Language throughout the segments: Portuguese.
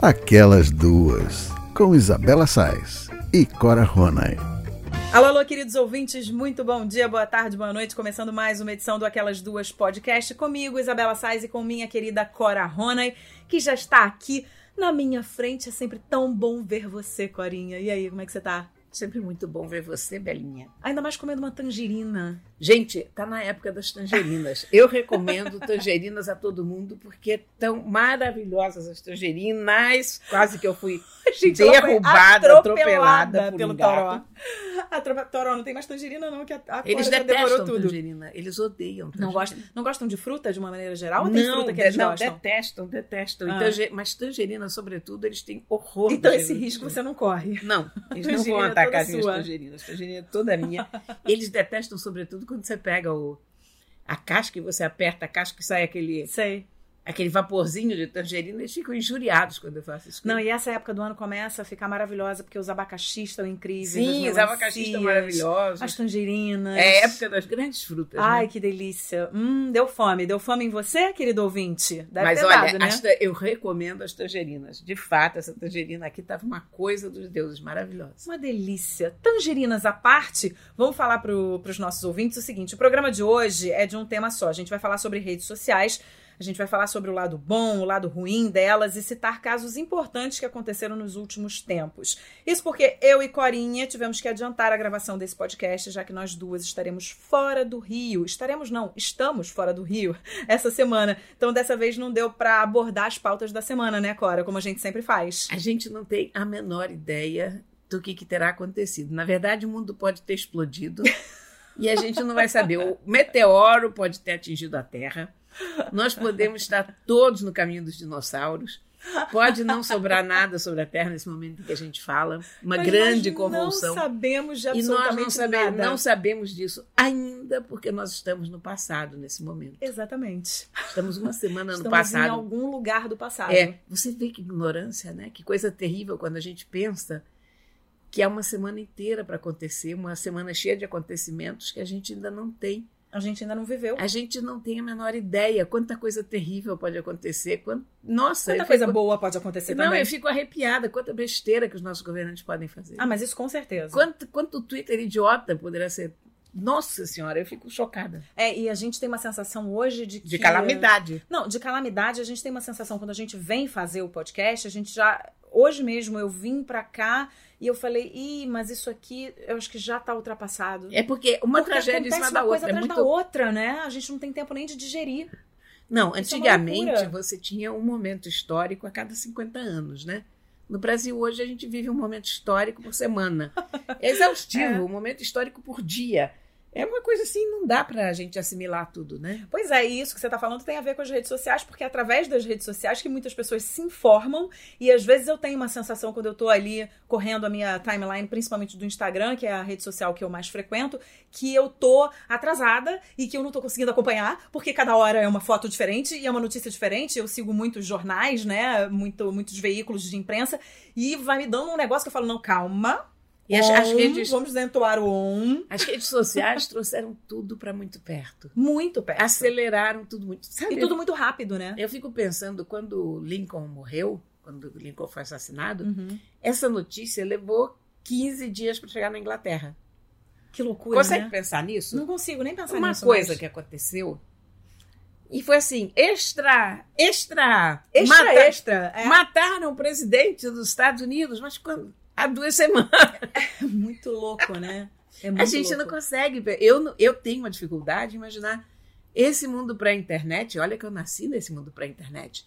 Aquelas Duas, com Isabela Sais e Cora Ronay. Alô, alô, queridos ouvintes, muito bom dia, boa tarde, boa noite. Começando mais uma edição do Aquelas Duas Podcast comigo, Isabela Sais, e com minha querida Cora Ronay, que já está aqui na minha frente. É sempre tão bom ver você, Corinha. E aí, como é que você tá? Sempre muito bom ver você, Belinha. Ainda mais comendo uma tangerina. Gente, tá na época das tangerinas. Eu recomendo tangerinas a todo mundo porque estão maravilhosas as tangerinas. Quase que eu fui Gente, derrubada, atropelada, atropelada pelo um Toró. A Toró não tem mais tangerina, não, que a, a Eles detestam tudo. tangerina. Eles odeiam tangerina. Não gostam, não gostam de fruta de uma maneira geral? Ou tem não, fruta que eles não, gostam? detestam, detestam. Ah. Tanger, mas tangerina, sobretudo, eles têm horror. Então esse risco você não corre. Não, eles não vão é atacar as minhas tangerinas. Tangerina é toda minha. Eles detestam, sobretudo, quando você pega o, a casca e você aperta a casca e sai aquele. Sei aquele vaporzinho de tangerina, eles ficam injuriados quando eu faço isso. Não, e essa época do ano começa a ficar maravilhosa, porque os abacaxis estão incríveis. Sim, os abacaxis estão maravilhosos. As tangerinas. É época das grandes frutas. Ai, né? que delícia. Hum, deu fome. Deu fome em você, querido ouvinte? Deve Mas olha, dado, né? eu recomendo as tangerinas. De fato, essa tangerina aqui estava uma coisa dos deuses maravilhosa. Uma delícia. Tangerinas à parte, vamos falar para os nossos ouvintes o seguinte: o programa de hoje é de um tema só. A gente vai falar sobre redes sociais. A gente vai falar sobre o lado bom, o lado ruim delas e citar casos importantes que aconteceram nos últimos tempos. Isso porque eu e Corinha tivemos que adiantar a gravação desse podcast, já que nós duas estaremos fora do Rio. Estaremos não, estamos fora do Rio essa semana. Então dessa vez não deu para abordar as pautas da semana, né, Cora, como a gente sempre faz. A gente não tem a menor ideia do que, que terá acontecido. Na verdade, o mundo pode ter explodido. e a gente não vai saber. O meteoro pode ter atingido a Terra. Nós podemos estar todos no caminho dos dinossauros. Pode não sobrar nada sobre a Terra nesse momento que a gente fala. Uma Mas grande nós convulsão. Não sabemos de e nós absolutamente não sabemos, nada. não sabemos disso ainda porque nós estamos no passado nesse momento. Exatamente. Estamos uma semana no Estamos passado. em algum lugar do passado. É, você vê que ignorância, né? Que coisa terrível quando a gente pensa que é uma semana inteira para acontecer, uma semana cheia de acontecimentos que a gente ainda não tem. A gente ainda não viveu. A gente não tem a menor ideia quanta coisa terrível pode acontecer. Quant... Nossa, Quanta coisa fico... boa pode acontecer não, também. eu fico arrepiada. Quanta besteira que os nossos governantes podem fazer. Ah, mas isso com certeza. Quanto, quanto Twitter idiota poderá ser. Nossa senhora, eu fico chocada. É, e a gente tem uma sensação hoje de que... De calamidade. Não, de calamidade, a gente tem uma sensação quando a gente vem fazer o podcast, a gente já. Hoje mesmo eu vim pra cá e eu falei, ih, mas isso aqui eu acho que já tá ultrapassado. É porque uma Porque tragédia em cima da uma coisa outra. É muito... da outra, né? A gente não tem tempo nem de digerir. Não, Isso é antigamente loucura. você tinha um momento histórico a cada 50 anos, né? No Brasil, hoje, a gente vive um momento histórico por semana. É exaustivo, É. um momento histórico por dia. É uma coisa assim, não dá pra gente assimilar tudo, né? Pois é, e isso que você tá falando tem a ver com as redes sociais, porque é através das redes sociais que muitas pessoas se informam e às vezes eu tenho uma sensação quando eu tô ali correndo a minha timeline, principalmente do Instagram, que é a rede social que eu mais frequento, que eu tô atrasada e que eu não tô conseguindo acompanhar, porque cada hora é uma foto diferente e é uma notícia diferente. Eu sigo muitos jornais, né, muito, muitos veículos de imprensa e vai me dando um negócio que eu falo, não, calma. E as, as on, redes, Vamos entoar o on. as redes sociais trouxeram tudo para muito perto. Muito perto. Aceleraram tudo muito. Sabe, E tudo muito rápido, né? eu fico pensando, quando Lincoln morreu, quando Lincoln foi assassinado, Uhum. essa notícia levou 15 dias para chegar na Inglaterra. Que loucura, Consegue né? pensar nisso? Não consigo nem pensar uma nisso. coisa mais. que aconteceu e foi assim extra extra Extra, mata- extra. É mataram o presidente dos Estados Unidos mas quando há duas semanas muito louco, né? É muito a gente não louco. consegue ver. eu não- eu tenho uma dificuldade de imaginar esse mundo pré-internet olha que eu nasci nesse mundo pré-internet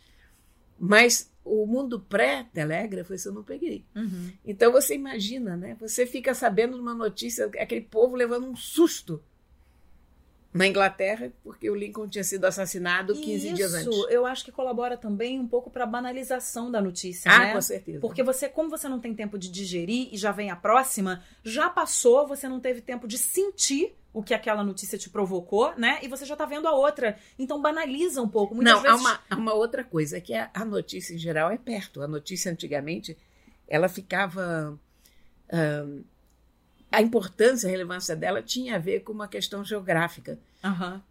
mas o mundo pré-telégrafo isso eu não peguei Uhum. então você imagina né você fica sabendo de uma notícia aquele povo levando um susto na Inglaterra, porque o Lincoln tinha sido assassinado 15 E dias isso, antes. eu acho que colabora também um pouco para banalização da notícia, Ah, né? com certeza. Porque você, como você não tem tempo de digerir e já vem a próxima, já passou, você não teve tempo de sentir o que aquela notícia te provocou, né? E você já tá vendo a outra. Então banaliza um pouco. Muitas Não, vezes... há, uma, há uma outra coisa, que a, a notícia em geral é perto. A notícia antigamente, ela ficava. A importância, a relevância dela tinha a ver com uma questão geográfica. Aham.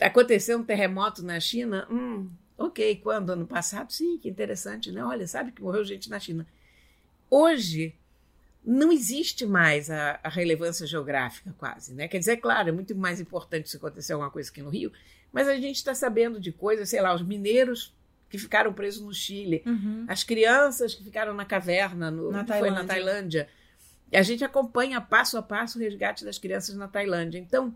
Aconteceu um terremoto na China, hum, Ok, quando? Ano passado? Sim, que interessante, né? Olha, sabe que morreu gente na China. Hoje, não existe mais a, a, relevância geográfica, quase. Né? Quer dizer, é claro, é muito mais importante se acontecer alguma coisa aqui no Rio, mas a gente está sabendo de coisas, sei lá, os mineiros que ficaram presos no Chile, uhum. as crianças que ficaram na caverna, no, na foi na Tailândia. E a gente acompanha passo a passo o resgate das crianças na Tailândia. Então,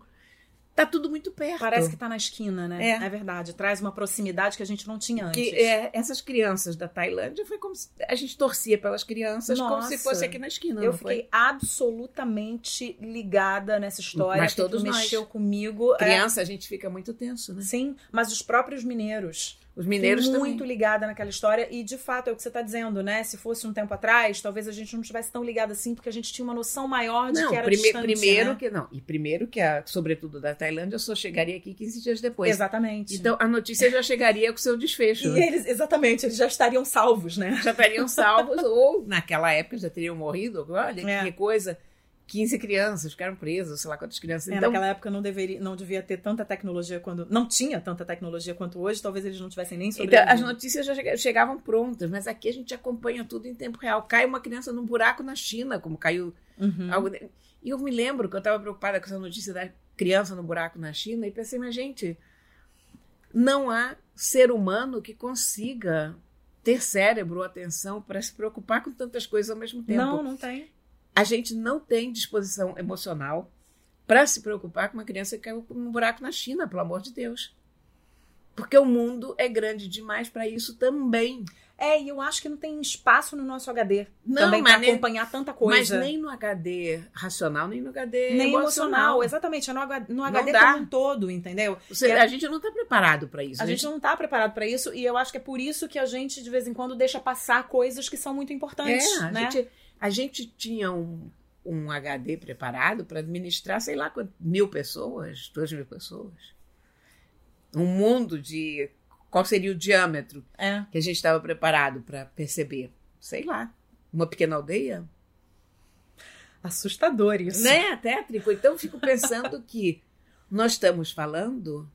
tá tudo muito perto. Parece que tá na esquina, né? É, é verdade. Traz uma proximidade que a gente não tinha antes. Que, é, essas crianças da Tailândia foi como se a gente torcia pelas crianças Nossa, como se fosse aqui na esquina. Eu fiquei foi? absolutamente ligada nessa história. Mas todos mexeu comigo. É. Criança, é... a gente fica muito tenso, né? Sim, mas os próprios mineiros. Os mineiros também. muito ligada naquela história e de fato é o que você está dizendo, né? Se fosse um tempo atrás, talvez a gente não estivesse tão ligado assim, porque a gente tinha uma noção maior de não, que era prime distante, primeiro né? que não, e primeiro que a, sobretudo da Tailândia só chegaria aqui 15 dias depois. Exatamente. Então a notícia já chegaria com o seu desfecho. E eles, exatamente, eles já estariam salvos, né? Já estariam salvos ou naquela época já teriam morrido. Olha é. que coisa. 15 crianças ficaram presas, sei lá quantas crianças. É, então, naquela época não, deveria, não devia ter tanta tecnologia quando. Não tinha tanta tecnologia quanto hoje, talvez eles não tivessem nem sobrevivido. Então, as notícias já chegavam prontas, mas aqui a gente acompanha tudo em tempo real. Cai uma criança num buraco na China, como caiu uhum. algo. E eu me lembro que eu estava preocupada com essa notícia da criança no buraco na China e pensei, mas gente, não há ser humano que consiga ter cérebro ou atenção para se preocupar com tantas coisas ao mesmo tempo. Não, não tem a gente não tem disposição emocional para se preocupar com uma criança que caiu num buraco na China, pelo amor de Deus. Porque o mundo é grande demais para isso também. É, e eu acho que não tem espaço no nosso HD não, também para acompanhar tanta coisa. Mas nem no HD racional, nem no HD nem emocional. emocional. Exatamente, é no, no HD como um todo, entendeu? Você, é, a gente não está preparado para isso. A gente, gente não está preparado para isso e eu acho que é por isso que a gente de vez em quando deixa passar coisas que são muito importantes, é, a né? Gente, a gente tinha um, um HD preparado para administrar, sei lá, mil pessoas, duas mil pessoas. Um mundo de. Qual seria o diâmetro é. que a gente estava preparado para perceber? Sei lá. Uma pequena aldeia? Assustador isso. Né? Tétrico. Então, fico pensando que nós estamos falando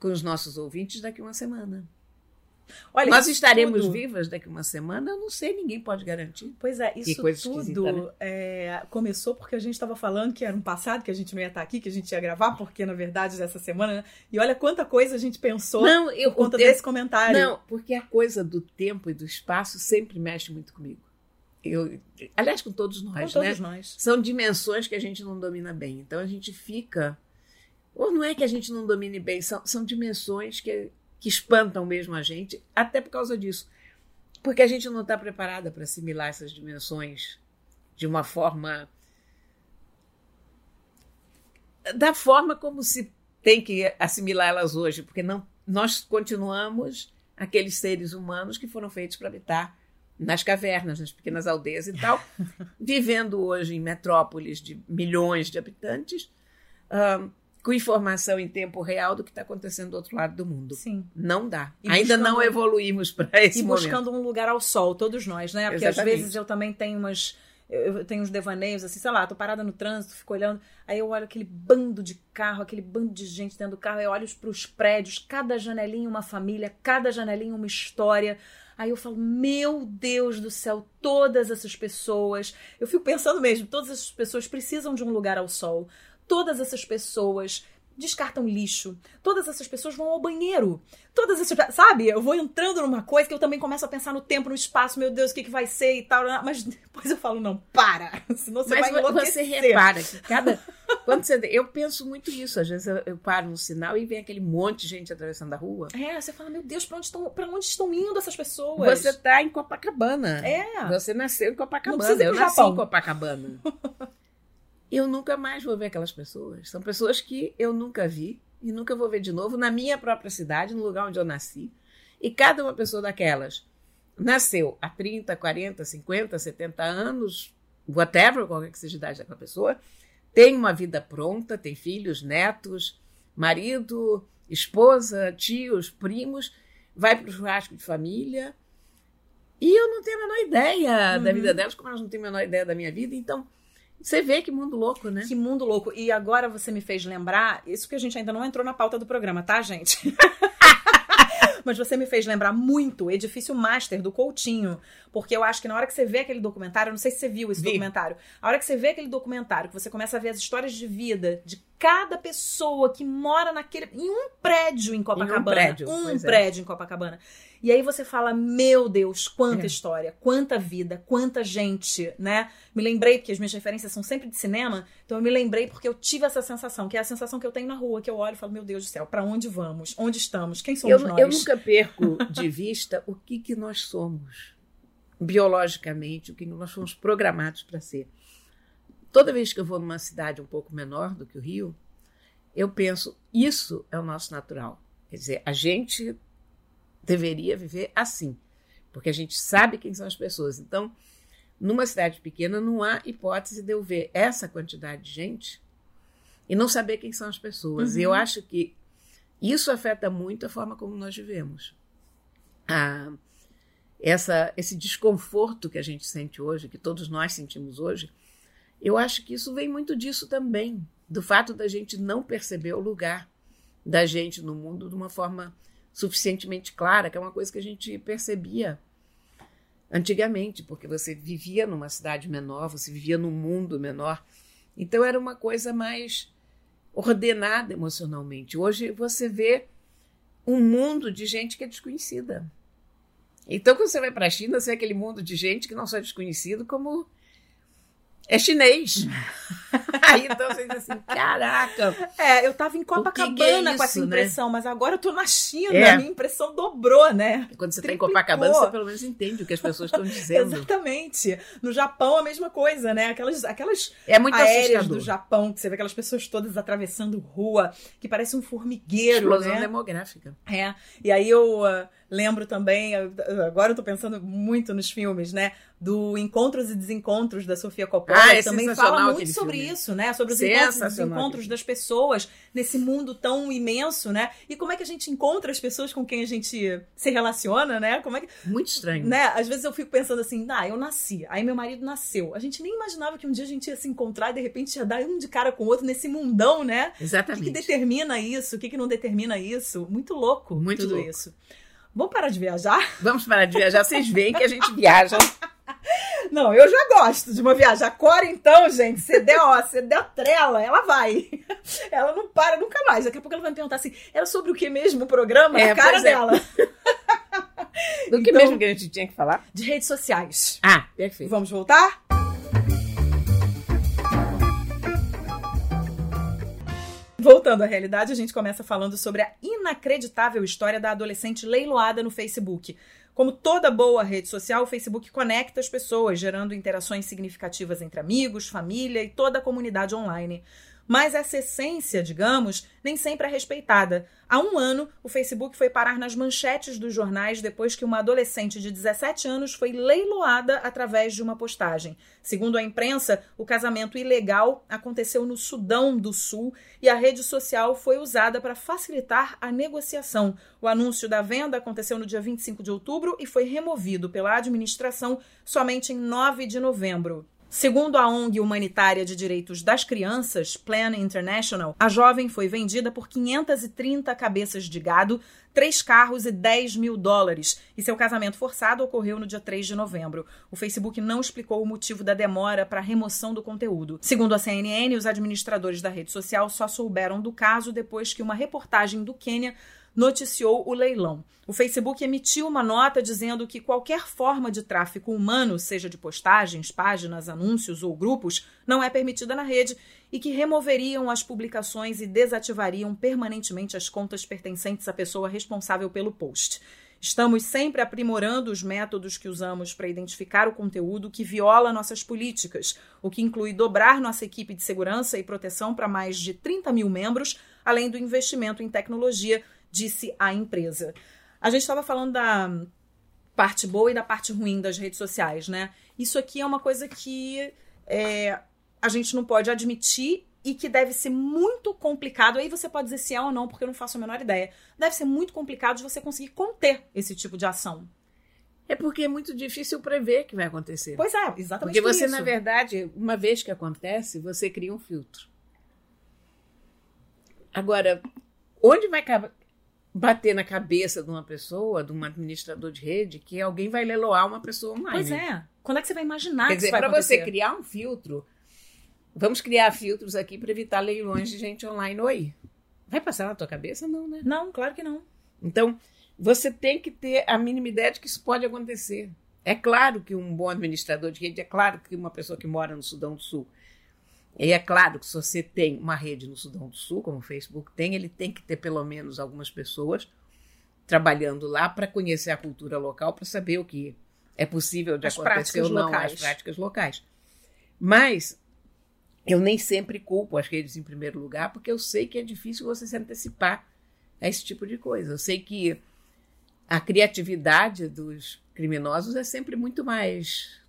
com os nossos ouvintes daqui a uma semana. Olha, Nós estaremos tudo... vivas daqui a uma semana? Eu não sei, ninguém pode garantir. Pois é, isso tudo né? é, começou porque a gente estava falando que era um passado, que a gente não ia estar aqui, que a gente ia gravar, porque na verdade essa semana. Né? E olha quanta coisa a gente pensou não, eu, por conta desse comentário. Não, porque a coisa do tempo e do espaço sempre mexe muito comigo. Eu, aliás, com todos nós, com né? Todos nós. São dimensões que a gente não domina bem. Então a gente fica. Ou não é que a gente não domine bem, são, são dimensões que que espantam mesmo a gente, até por causa disso. Porque a gente não está preparada para assimilar essas dimensões de uma forma. da forma como se tem que assimilá-las hoje, porque não, nós continuamos aqueles seres humanos que foram feitos para habitar nas cavernas, nas pequenas aldeias e tal, vivendo hoje em metrópoles de milhões de habitantes, com informação em tempo real do que está acontecendo do outro lado do mundo. Sim. Não dá. E Ainda não evoluímos para esse momento. E buscando um lugar ao sol, todos nós, né? Porque Exatamente. às vezes eu também tenho umas eu tenho uns devaneios assim, sei lá, tô parada no trânsito, fico olhando, aí eu olho aquele bando de carro, aquele bando de gente dentro do carro, eu olho para os prédios, cada janelinha uma família, cada janelinha uma história. Aí eu falo, meu Deus do céu, todas essas pessoas. Eu fico pensando mesmo, todas essas pessoas precisam de um lugar ao sol todas essas pessoas descartam lixo. Todas essas pessoas vão ao banheiro. Todas essas. Sabe? Eu vou entrando numa coisa que eu também começo a pensar no tempo, no espaço, meu Deus, o que, que vai ser e tal. Mas depois eu falo, não, para. Senão você Mas vai enlouquecer. Você repara que cada. Quando você... Eu penso muito isso. Às vezes eu, eu, paro no sinal e vem aquele monte de gente atravessando a rua. É, você fala, meu Deus, pra onde estão, pra onde estão indo essas pessoas? Você tá em Copacabana. É. Você nasceu em Copacabana. Eu nasci Japão. em Copacabana. eu nunca mais vou ver aquelas pessoas. São pessoas que eu nunca vi e nunca vou ver de novo na minha própria cidade, no lugar onde eu nasci. E cada uma pessoa daquelas nasceu há 30, 40, 50, 70 anos, whatever, qualquer que seja a idade daquela pessoa, tem uma vida pronta, tem filhos, netos, marido, esposa, tios, primos, vai para o churrasco de família. E eu não tenho a menor ideia uhum. da vida delas, como elas não têm a menor ideia da minha vida. Então, você vê que mundo louco, né? Que mundo louco. E agora você me fez lembrar, isso que a gente ainda não entrou na pauta do programa, tá, gente? Mas você me fez lembrar muito o Edifício Master do Coutinho. Porque eu acho que na hora que você vê aquele documentário, eu não sei se você viu esse Vi. documentário, a hora que você vê aquele documentário, que você começa a ver as histórias de vida de cada pessoa que mora naquele. em um prédio em Copacabana. prédio, Um pois é. prédio em Copacabana. E aí você fala, meu Deus, quanta É. história, quanta vida, quanta gente, né? Me lembrei, porque as minhas referências são sempre de cinema, então eu me lembrei porque eu tive essa sensação, que é a sensação que eu tenho na rua, que eu olho e falo, meu Deus do céu, pra onde vamos? Onde estamos? Quem somos Eu, nós? eu nunca perco de vista o que, que nós somos, biologicamente, o que nós fomos programados para ser. Toda vez que eu vou numa cidade um pouco menor do que o Rio, eu penso, isso é o nosso natural. Quer dizer, a gente deveria viver assim, porque a gente sabe quem são as pessoas. Então, numa cidade pequena, não há hipótese de eu ver essa quantidade de gente e não saber quem são as pessoas. E eu acho que isso afeta muito a forma como nós vivemos. Ah, essa, esse desconforto que a gente sente hoje, que todos nós sentimos hoje, eu acho que isso vem muito disso também, do fato da gente não perceber o lugar da gente no mundo de uma forma suficientemente clara, que é uma coisa que a gente percebia antigamente, porque você vivia numa cidade menor, você vivia num mundo menor. Então era uma coisa mais ordenada emocionalmente. Hoje você vê um mundo de gente que é desconhecida. Então, quando você vai para a China, você vê aquele mundo de gente que não só é desconhecido, como é chinês. Aí então você diz assim: caraca, É, eu tava em que que é Copacabana com essa isso, né? impressão, mas agora eu tô na China, É. a minha impressão dobrou, né? quando você está em Triplicou. Copacabana, você pelo menos entende o que as pessoas estão dizendo. Exatamente. No Japão, a mesma coisa, né? Aquelas, aquelas É muito aéreas assustador. do Japão, que você vê aquelas pessoas todas atravessando rua, que parece um formigueiro, Explosão né? demográfica. É. E aí eu ah, lembro também, ah, agora eu tô pensando muito nos filmes, né? Do Encontros e Desencontros da Sofia Coppola, Ah, é também fala muito sobre filme. Isso, né? Sobre os encontros e aquele das pessoas nesse mundo tão imenso, né? E como é que a gente encontra as pessoas com quem a gente se relaciona, né? Como é que Muito estranho. né? Às vezes eu fico pensando assim, ah, eu nasci, aí meu marido nasceu. A gente nem imaginava que um dia a gente ia se encontrar e de repente ia dar um de cara com o outro nesse mundão, né? O que, Exatamente. que determina isso? O que, que não determina isso? Muito louco Muito tudo louco. isso. Vamos parar de viajar? Vamos parar de viajar. Vocês veem que a gente viaja. Não, eu já gosto de uma viagem. A Cora, então, gente, você der, ó, você der trela, ela vai. Ela não para nunca mais. Daqui a pouco ela vai me perguntar assim, era sobre o que mesmo o programa? É, a cara é. dela. Do que Então- mesmo que a gente tinha que falar? De redes sociais. Ah, perfeito. Vamos voltar? Voltando à realidade, a gente começa falando sobre a inacreditável história da adolescente leiloada no Facebook. Como toda boa rede social, o Facebook conecta as pessoas, gerando interações significativas entre amigos, família e toda a comunidade online. Mas essa essência, digamos, nem sempre é respeitada. Há um ano, o Facebook foi parar nas manchetes dos jornais depois que uma adolescente de 17 anos foi leiloada através de uma postagem. Segundo a imprensa, o casamento ilegal aconteceu no Sudão do Sul e a rede social foi usada para facilitar a negociação. O anúncio da venda aconteceu no dia 25 de outubro e foi removido pela administração somente em 9 de novembro. Segundo a ONG humanitária de direitos das crianças, Plan International, a jovem foi vendida por 530 cabeças de gado, três carros e 10 mil dólares, e seu casamento forçado ocorreu no dia 3 de novembro. O Facebook não explicou o motivo da demora para a remoção do conteúdo. Segundo a CNN, os administradores da rede social só souberam do caso depois que uma reportagem do Quênia noticiou o leilão. O Facebook emitiu uma nota dizendo que qualquer forma de tráfico humano, seja de postagens, páginas, anúncios ou grupos, não é permitida na rede e que removeriam as publicações e desativariam permanentemente as contas pertencentes à pessoa responsável pelo post. Estamos sempre aprimorando os métodos que usamos para identificar o conteúdo que viola nossas políticas, o que inclui dobrar nossa equipe de segurança e proteção para mais de 30 mil membros, além do investimento em tecnologia, disse a empresa. A gente estava falando da parte boa e da parte ruim das redes sociais, né? Isso aqui é uma coisa que é, a gente não pode admitir e que deve ser muito complicado. Aí você pode dizer se é ou não, porque eu não faço a menor ideia. Deve ser muito complicado de você conseguir conter esse tipo de ação. É porque é muito difícil prever que vai acontecer. Pois é, exatamente Porque por você, isso. na verdade, uma vez que acontece, você cria um filtro. Agora, onde vai acabar? Bater na cabeça de uma pessoa, de um administrador de rede, que alguém vai leiloar uma pessoa online. Pois é. Quando é que você vai imaginar Quer que dizer, isso vai para você criar um filtro, vamos criar filtros aqui para evitar leilões de gente online. Oi, vai passar na tua cabeça? Não, né? Não, claro que não. Então, você tem que ter a mínima ideia de que isso pode acontecer. É claro que um bom administrador de rede, é claro que uma pessoa que mora no Sudão do Sul, e é claro que se você tem uma rede no Sudão do Sul, como o Facebook tem, ele tem que ter pelo menos algumas pessoas trabalhando lá para conhecer a cultura local, para saber o que é possível de As acontecer práticas ou não, locais. as práticas locais. Mas eu nem sempre culpo as redes em primeiro lugar, porque eu sei que é difícil você se antecipar a esse tipo de coisa. Eu sei que a criatividade dos criminosos é sempre muito mais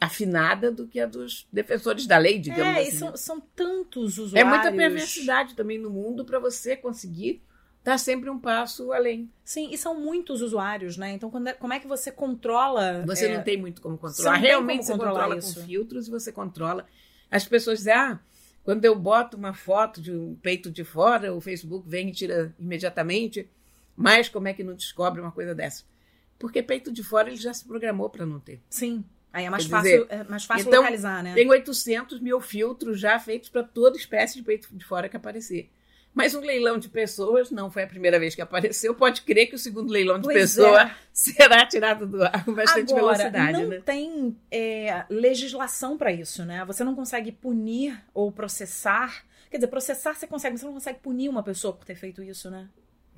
afinada do que a dos defensores da lei, digamos É, e assim. são, são tantos É usuários. muita perversidade também no mundo para você conseguir estar sempre um passo além. Sim, e são muitos usuários, né? Então, quando é- como é que você controla. Você é, não tem muito como Você controlar. Realmente como você controlar controla isso. com filtros e você controla. As pessoas dizem, ah, quando eu boto uma foto de um peito de fora, o Facebook vem e tira imediatamente. Mas como é que não descobre uma coisa dessa? Porque peito de fora ele já se programou para não ter. Sim. Aí é mais Quer fácil, dizer, é mais fácil então, localizar, né? Tem 800 mil filtros já feitos para toda espécie de peito de fora que aparecer. Mas um leilão de pessoas não foi a primeira vez que apareceu. Pode crer que o segundo leilão de Pois pessoa é. será tirado do ar com bastante Agora, velocidade. não né? tem é, legislação para isso, né? Você não consegue punir ou processar. Quer dizer, processar você consegue, mas você não consegue punir uma pessoa por ter feito isso, né?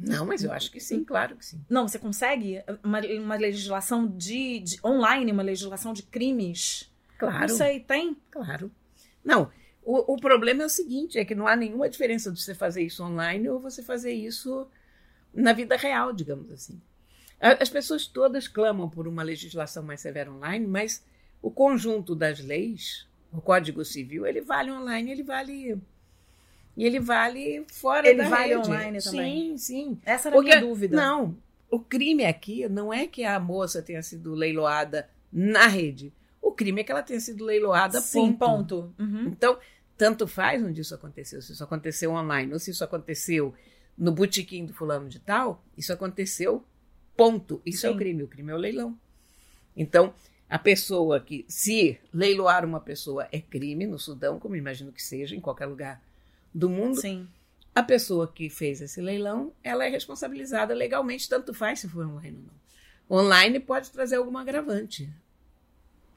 Não, mas eu acho que sim, claro que sim. Não, você consegue uma, uma legislação de, de- online, uma legislação de crimes? Claro. Não sei, tem? Claro. Não, o, o problema é o seguinte: é que não há nenhuma diferença de você fazer isso online ou você fazer isso na vida real, digamos assim. As pessoas todas clamam por uma legislação mais severa online, mas o conjunto das leis, o Código Civil, ele vale online, ele vale. E ele vale fora Ele da vale rede. online também? Sim, sim. Essa era a minha dúvida. Não, o crime aqui não é que a moça tenha sido leiloada na rede. O crime é que ela tenha sido leiloada, Sim, ponto. ponto. Uhum. Então, tanto faz onde isso aconteceu. Se isso aconteceu online ou se isso aconteceu no botequim do fulano de tal, isso aconteceu, ponto. Isso é Sim. o crime. O crime é o leilão. Então, a pessoa que, se leiloar uma pessoa é crime no Sudão, como imagino que seja em qualquer lugar do mundo, Sim. a pessoa que fez esse leilão, ela é responsabilizada legalmente, tanto faz se for online ou não. Online pode trazer alguma agravante,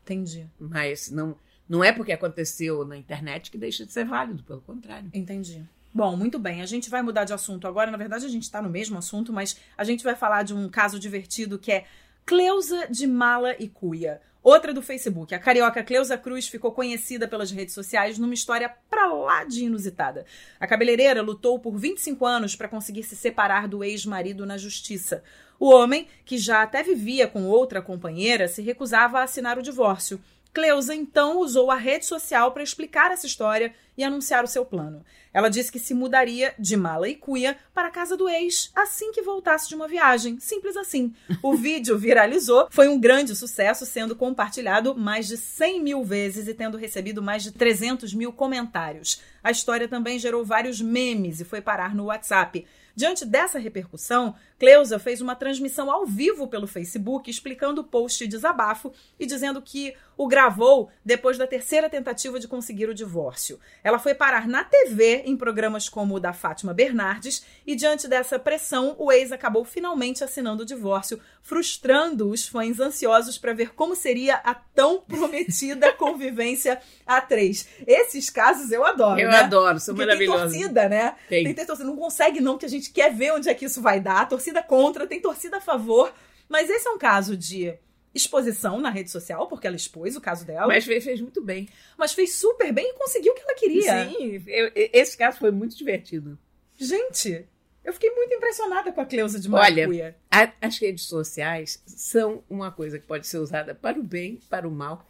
Entendi. mas não, não é porque aconteceu na internet que deixa de ser válido, pelo contrário. Entendi. Bom, muito bem. A gente vai mudar de assunto agora. Na verdade, a gente está no mesmo assunto, mas a gente vai falar de um caso divertido que é Cleusa de Mala e Cuia. Outra do Facebook. A carioca Cleusa Cruz ficou conhecida pelas redes sociais numa história pra lá de inusitada. A cabeleireira lutou por 25 anos para conseguir se separar do ex-marido na justiça. O homem, que já até vivia com outra companheira, se recusava a assinar o divórcio. Cleusa então usou a rede social para explicar essa história e anunciar o seu plano. Ela disse que se mudaria de mala e cuia para a casa do ex assim que voltasse de uma viagem. Simples assim. O vídeo viralizou, foi um grande sucesso, sendo compartilhado mais de 100 mil vezes e tendo recebido mais de 300 mil comentários. A história também gerou vários memes e foi parar no WhatsApp. Diante dessa repercussão, Cleusa fez uma transmissão ao vivo pelo Facebook explicando o post de desabafo e dizendo que o gravou depois da terceira tentativa de conseguir o divórcio. Ela foi parar na TV em programas como o da Fátima Bernardes e diante dessa pressão, o ex acabou finalmente assinando o divórcio, frustrando os fãs ansiosos para ver como seria a tão prometida convivência a três. Esses casos eu adoro, Eu né? adoro, são Porque tem maravilhosos. torcida, né? Tem. Tem, torcida. Não consegue, não, que a gente quer ver onde é que isso vai dar. Torcida contra, tem torcida a favor. Mas esse é um caso de exposição na rede social, porque ela expôs o caso dela, mas, Mas fez, fez muito bem. fez super bem e conseguiu o que ela queria. Sim, eu- esse caso foi muito divertido. Gente, eu fiquei muito impressionada com a Cleusa de Olha, Maracuia. A- as redes sociais são uma coisa que pode ser usada para o bem, para o mal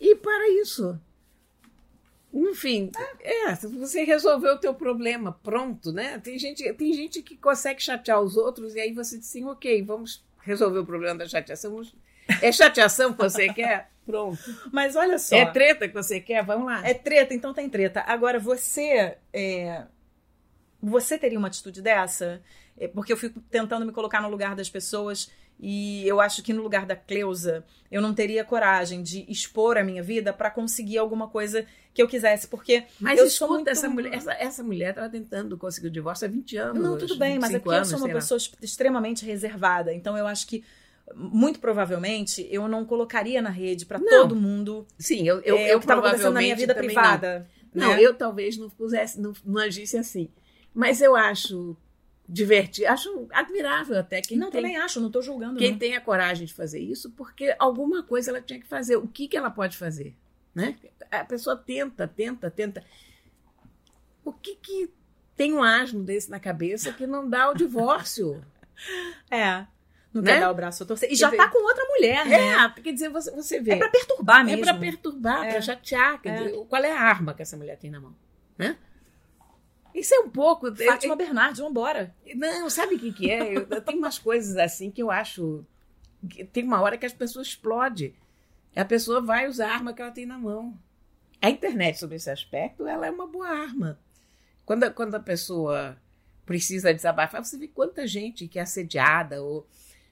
e para isso. Enfim, é, você resolveu o teu problema, pronto, né? Tem gente, tem gente que consegue chatear os outros e aí você diz assim, ok, vamos resolver o problema da chateação. Vamos- É chateação que você quer? Pronto. Mas olha só. É treta que você quer? Vamos lá. É treta, então tem treta. Agora, você é, Você teria uma atitude dessa? É, porque eu fico tentando me colocar no lugar das pessoas e eu acho que no lugar da Cleusa, eu não teria coragem de expor a minha vida para conseguir alguma coisa que eu quisesse, porque Mas eu escuta, sou muito... essa mulher, essa, essa mulher estava tentando conseguir o divórcio há 20 anos. Não, tudo bem, mas aqui eu sou uma pessoa extremamente reservada, então eu acho que muito provavelmente eu não colocaria na rede para todo mundo. Sim, eu eu, é, eu o que estava acontecendo na minha vida privada. Não, né? não eu talvez não pusesse, não, não agisse assim. Mas eu acho divertido, acho admirável até quem não tem, também acho, não estou julgando quem não. tem a coragem de fazer isso, porque alguma coisa ela tinha que fazer. O que que ela pode fazer, né? A pessoa tenta, tenta, tenta. O que que tem um asno desse na cabeça que não dá o divórcio? É. Não Né? quer dar o braço a torcer. E já tá com outra mulher, né? É, quer dizer, você, você vê. É pra perturbar É mesmo. para perturbar, É. para chatear. Quer É. dizer, qual é a arma que essa mulher tem na mão? Né? Isso é um pouco. Fátima Bernardes, vambora. Não, sabe o que, que é? Eu, tenho umas coisas assim que eu acho. que tem uma hora que as pessoas explodem. A pessoa vai usar a arma que ela tem na mão. A internet, sobre esse aspecto, ela é uma boa arma. Quando, a- quando a pessoa precisa desabafar, você vê quanta gente que é assediada, ou,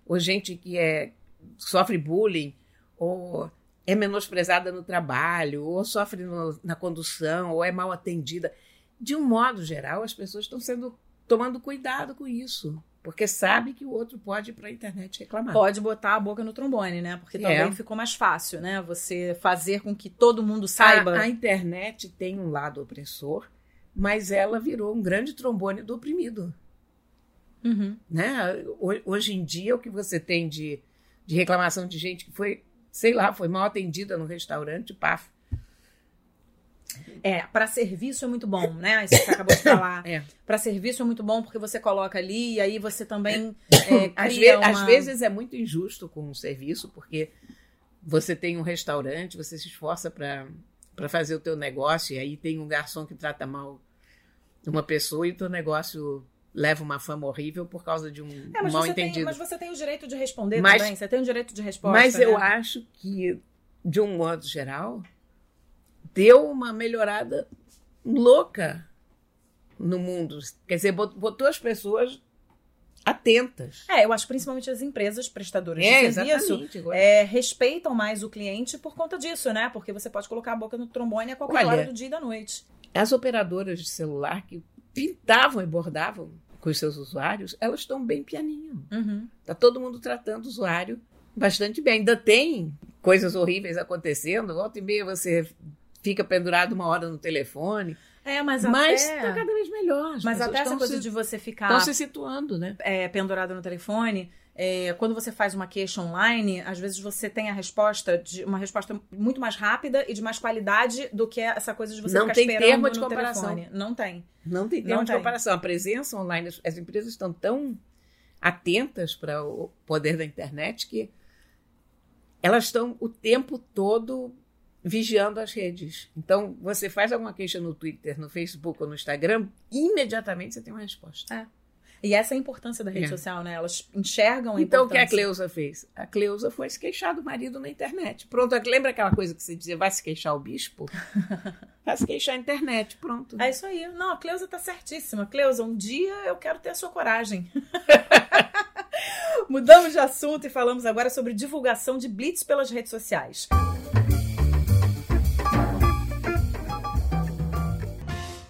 ou gente que é, sofre bullying, ou é menosprezada no trabalho, ou sofre no- na condução, ou é mal atendida. De um modo geral, as pessoas estão sendo tomando cuidado com isso, porque sabe que o outro pode ir para a internet reclamar. Pode botar a boca no trombone, né? Porque também É. ficou mais fácil, né? Você fazer com que todo mundo saiba. A, a internet tem um lado opressor, mas ela virou um grande trombone do oprimido. Uhum. Né? Ho- Hoje em dia, o que você tem de, de reclamação de gente que foi, sei lá, foi mal atendida no restaurante, paf. É, para serviço é muito bom, né? Isso que você acabou de falar. É. Para serviço é muito bom porque você coloca ali e aí você também é, Às, cria ve- às uma- vezes é muito injusto com o serviço, porque você tem um restaurante, você se esforça para fazer o teu negócio, e aí tem um garçom que trata mal uma pessoa e o teu negócio leva uma fama horrível por causa de um É, mas mal você, tem, entendido. mas você tem o direito de responder Mas- também. Você tem o direito de resposta. Mas eu né? acho que, de um modo geral, deu uma melhorada louca no mundo. Quer dizer, bot- botou as pessoas atentas. É, eu acho que principalmente as empresas prestadoras É, de serviço é, respeitam mais o cliente por conta disso, né? Porque você pode colocar a boca no trombone a qualquer Olha, hora do dia e da noite. As operadoras de celular que pintavam e bordavam com os seus usuários, elas estão bem pianinho. Uhum. Tá todo mundo tratando o usuário bastante bem. Ainda tem coisas horríveis acontecendo. Volta e meia você fica pendurado uma hora no telefone. É, mas, Mas até... está cada vez melhor. As Mas até essa coisa se, de você ficar estão se situando, né? é, pendurado no telefone, é, quando você faz uma queixa online, às vezes você tem a resposta de uma resposta muito mais rápida e de mais qualidade do que essa coisa de você Não ficar tem esperando termo de comparação. telefone. Não tem. Não tem Não termo de tem. comparação. A presença online, as, as empresas estão tão atentas para o poder da internet que elas estão o tempo todo vigiando as redes. Então, você faz alguma queixa no Twitter, no Facebook ou no Instagram, imediatamente você tem uma resposta. E essa é a importância da rede É. social, né? Elas enxergam a Então, o que a. Cleusa fez? A Cleusa foi se queixar do marido na internet. Pronto, lembra aquela coisa que você dizia, vai se queixar o bispo? vai se queixar a internet, pronto. É isso aí. Não, a Cleusa tá certíssima. Cleusa, um dia eu quero ter a sua coragem. Mudamos de assunto e falamos agora sobre divulgação de blitz pelas redes sociais.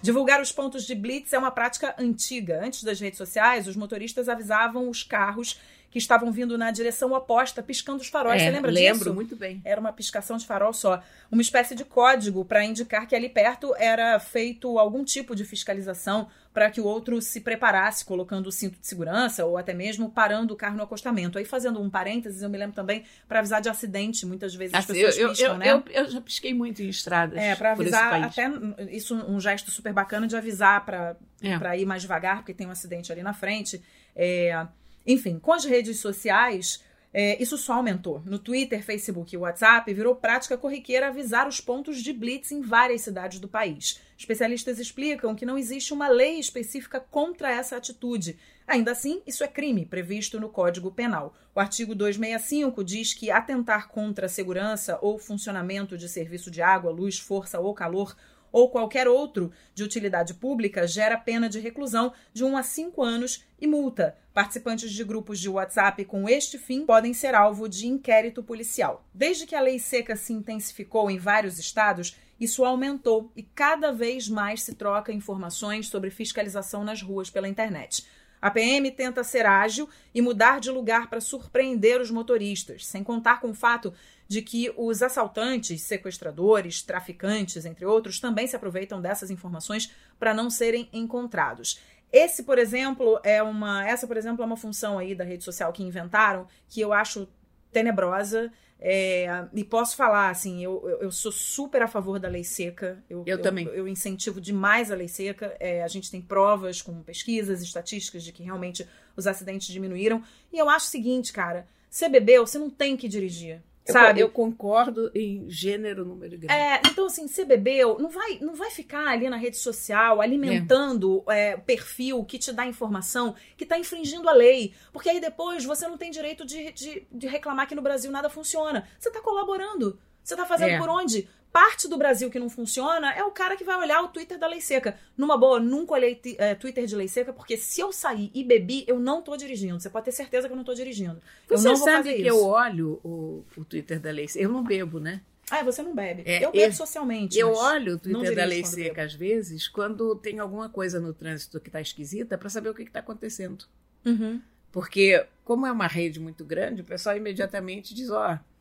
Divulgar os pontos de blitz é uma prática antiga. Antes das redes sociais, os motoristas avisavam os carros que estavam vindo na direção oposta, piscando os faróis. Você lembra É, lembro disso? muito bem. Era uma piscação de farol só. Uma espécie de código para indicar que ali perto era feito algum tipo de fiscalização para que o outro se preparasse, colocando o cinto de segurança ou até mesmo parando o carro no acostamento. Aí, fazendo um parênteses, eu me lembro também para avisar de acidente. Muitas vezes as Assim, pessoas eu, piscam, eu, né? eu, eu já pisquei muito em estradas É, para avisar, até isso um gesto super bacana de avisar para É. para ir mais devagar, porque tem um acidente ali na frente. É, enfim, com as redes sociais, é, isso só aumentou. No Twitter, Facebook e WhatsApp, virou prática corriqueira avisar os pontos de blitz em várias cidades do país. Especialistas explicam que não existe uma lei específica contra essa atitude. Ainda assim, isso é crime previsto no Código Penal. O artigo 265 diz que atentar contra a segurança ou funcionamento de serviço de água, luz, força ou calor ou qualquer outro de utilidade pública gera pena de reclusão de 1 a 5 anos e multa. Participantes de grupos de WhatsApp com este fim podem ser alvo de inquérito policial. Desde que a lei seca se intensificou em vários estados, isso aumentou e cada vez mais se troca informações sobre fiscalização nas ruas pela internet. A PM tenta ser ágil e mudar de lugar para surpreender os motoristas, sem contar com o fato de que os assaltantes, sequestradores, traficantes, entre outros, também se aproveitam dessas informações para não serem encontrados. Esse, por exemplo, é uma, essa, por exemplo, é uma função aí da rede social que inventaram que eu acho tenebrosa. É, e posso falar, assim, eu, eu sou super a favor da lei seca. Eu, eu, eu também. Eu, incentivo demais a lei seca. É, a gente tem provas com pesquisas, estatísticas de que realmente os acidentes diminuíram. E eu acho o seguinte, cara: você bebeu, você não tem que dirigir. Sabe? Eu, concordo em gênero, número grande. É, então assim, você bebeu, não vai, não vai ficar ali na rede social alimentando é. É, perfil que te dá informação que está infringindo a lei. Porque aí depois você não tem direito de, de, de reclamar que no Brasil nada funciona. Você está colaborando. Você está fazendo é. por onde? Parte do Brasil que não funciona é o cara que vai olhar o Twitter da lei seca. Numa boa, nunca olhei é, Twitter de lei seca, porque se eu sair e bebi, eu não tô dirigindo. Você pode ter certeza que eu não tô dirigindo. Você sabe que isso. eu olho o, o Twitter da lei seca. Eu não bebo, né? Ah, você não bebe. É, eu bebo eu, socialmente. Eu olho o Twitter da lei seca bebo. às vezes quando tem alguma coisa no trânsito que tá esquisita para saber o que, que tá acontecendo. Uhum. Porque, como é uma rede muito grande, o pessoal imediatamente diz: ó. Oh,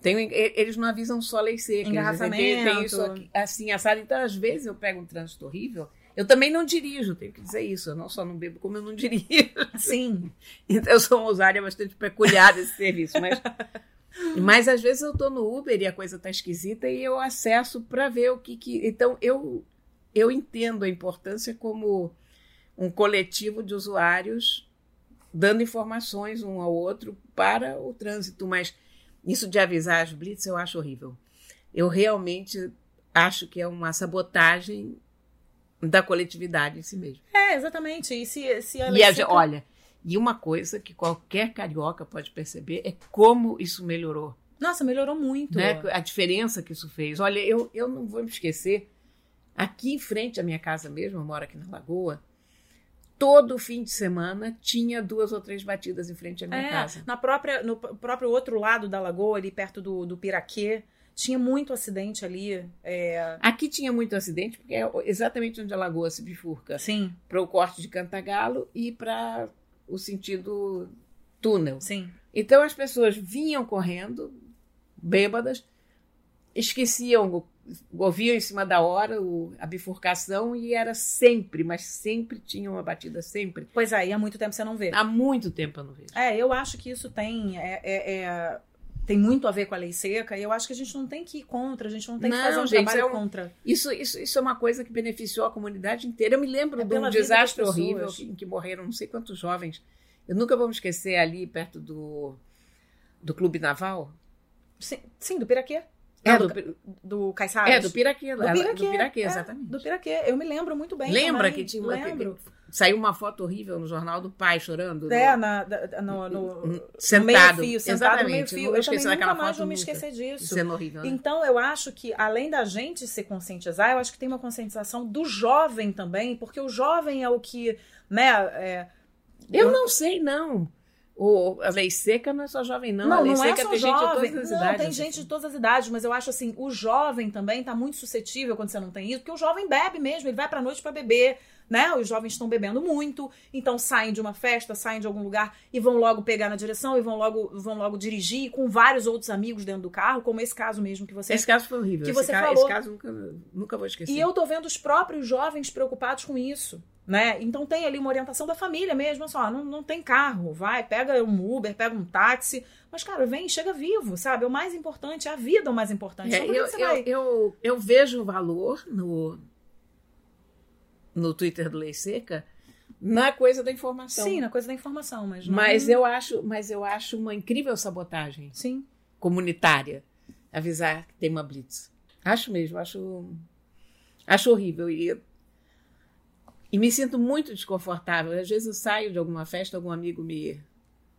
tem, eles não avisam só lei seca. Engarrafamento. Tem, tem isso aqui, assim, assado. Então, às vezes, eu pego um trânsito horrível. Eu também não dirijo, tenho que dizer isso. Eu não só não bebo, como eu não dirijo. Sim. Então, eu sou uma usuária bastante peculiar desse serviço. Mas, mas, às vezes, eu estou no Uber e a coisa está esquisita e eu acesso para ver o que, que... Então, eu, eu entendo a importância como um coletivo de usuários dando informações um ao outro para o trânsito, mas isso de avisar as blitz eu acho horrível. Eu realmente acho que é uma sabotagem da coletividade em si mesmo. É, exatamente. E se, se a e a, seca... olha, e uma coisa que qualquer carioca pode perceber é como isso melhorou. Nossa, melhorou muito. Né? A diferença que isso fez. Olha, eu, eu não vou me esquecer. Aqui em frente à minha casa mesmo, eu moro aqui na Lagoa, todo fim de semana tinha duas ou três batidas em frente à minha é, casa. Na própria, no próprio outro lado da lagoa, ali perto do, do Piraquê, tinha muito acidente ali. É... Aqui tinha muito acidente, porque é exatamente onde a lagoa se bifurca. Sim. Para o corte de Cantagalo e para o sentido túnel. Sim. Então as pessoas vinham correndo, bêbadas, esqueciam ouviam em cima da hora o, a bifurcação e era sempre, mas sempre tinha uma batida, sempre. Pois é, e há muito tempo você não vê. Há muito tempo eu não vejo. É, eu acho que isso tem. É, é, é, tem muito a ver com a lei seca e eu acho que a gente não tem que ir contra, a gente não tem não, que fazer um gente, trabalho um, contra. Isso, isso, isso é uma coisa que beneficiou a comunidade inteira. Eu me lembro é de um desastre horrível em que morreram não sei quantos jovens. Eu nunca vou me esquecer ali perto do, do Clube Naval. Sim, sim do Piraquê. É, do, do, do Caiçara. É, do Piraquê. Do Piraquê, do Piraquê é, exatamente. do Piraquê. Eu me lembro muito bem. Lembra também. que tinha lembro. Saiu uma foto horrível no jornal do pai chorando? É, no, na, no, no, sentado. no meio fio, sentado exatamente. no meio fio. Eu, eu também nunca mais vou me esquecer disso. Sendo horrível, né? Então, eu acho que, além da gente se conscientizar, eu acho que tem uma conscientização do jovem também, porque o jovem é o que, né... É, eu não sei, não. O, a lei seca não é só jovem, não. não a lei não seca é só tem jovem. gente de todas as não, idades. tem gente de todas as idades, mas eu acho assim, o jovem também tá muito suscetível quando você não tem isso, porque o jovem bebe mesmo, ele vai pra noite para beber, né? Os jovens estão bebendo muito, então saem de uma festa, saem de algum lugar e vão logo pegar na direção e vão logo, vão logo dirigir com vários outros amigos dentro do carro, como esse caso mesmo que você Esse caso foi horrível. Que esse você caso, falou. Esse caso nunca, nunca vou esquecer. E eu tô vendo os próprios jovens preocupados com isso. Né? Então tem ali uma orientação da família mesmo, só, não, não tem carro, vai, pega um Uber, pega um táxi, mas cara, vem, chega vivo, sabe? O mais importante, a vida é o mais importante. É, eu, eu, eu, eu, vejo o valor no, no Twitter do Lei Seca na coisa da informação. Sim, na coisa da informação, mas não... mas eu acho, mas eu acho uma incrível sabotagem. Sim. Comunitária avisar que tem uma blitz. Acho mesmo, acho acho horrível e e me sinto muito desconfortável. Às vezes eu saio de alguma festa, algum amigo me,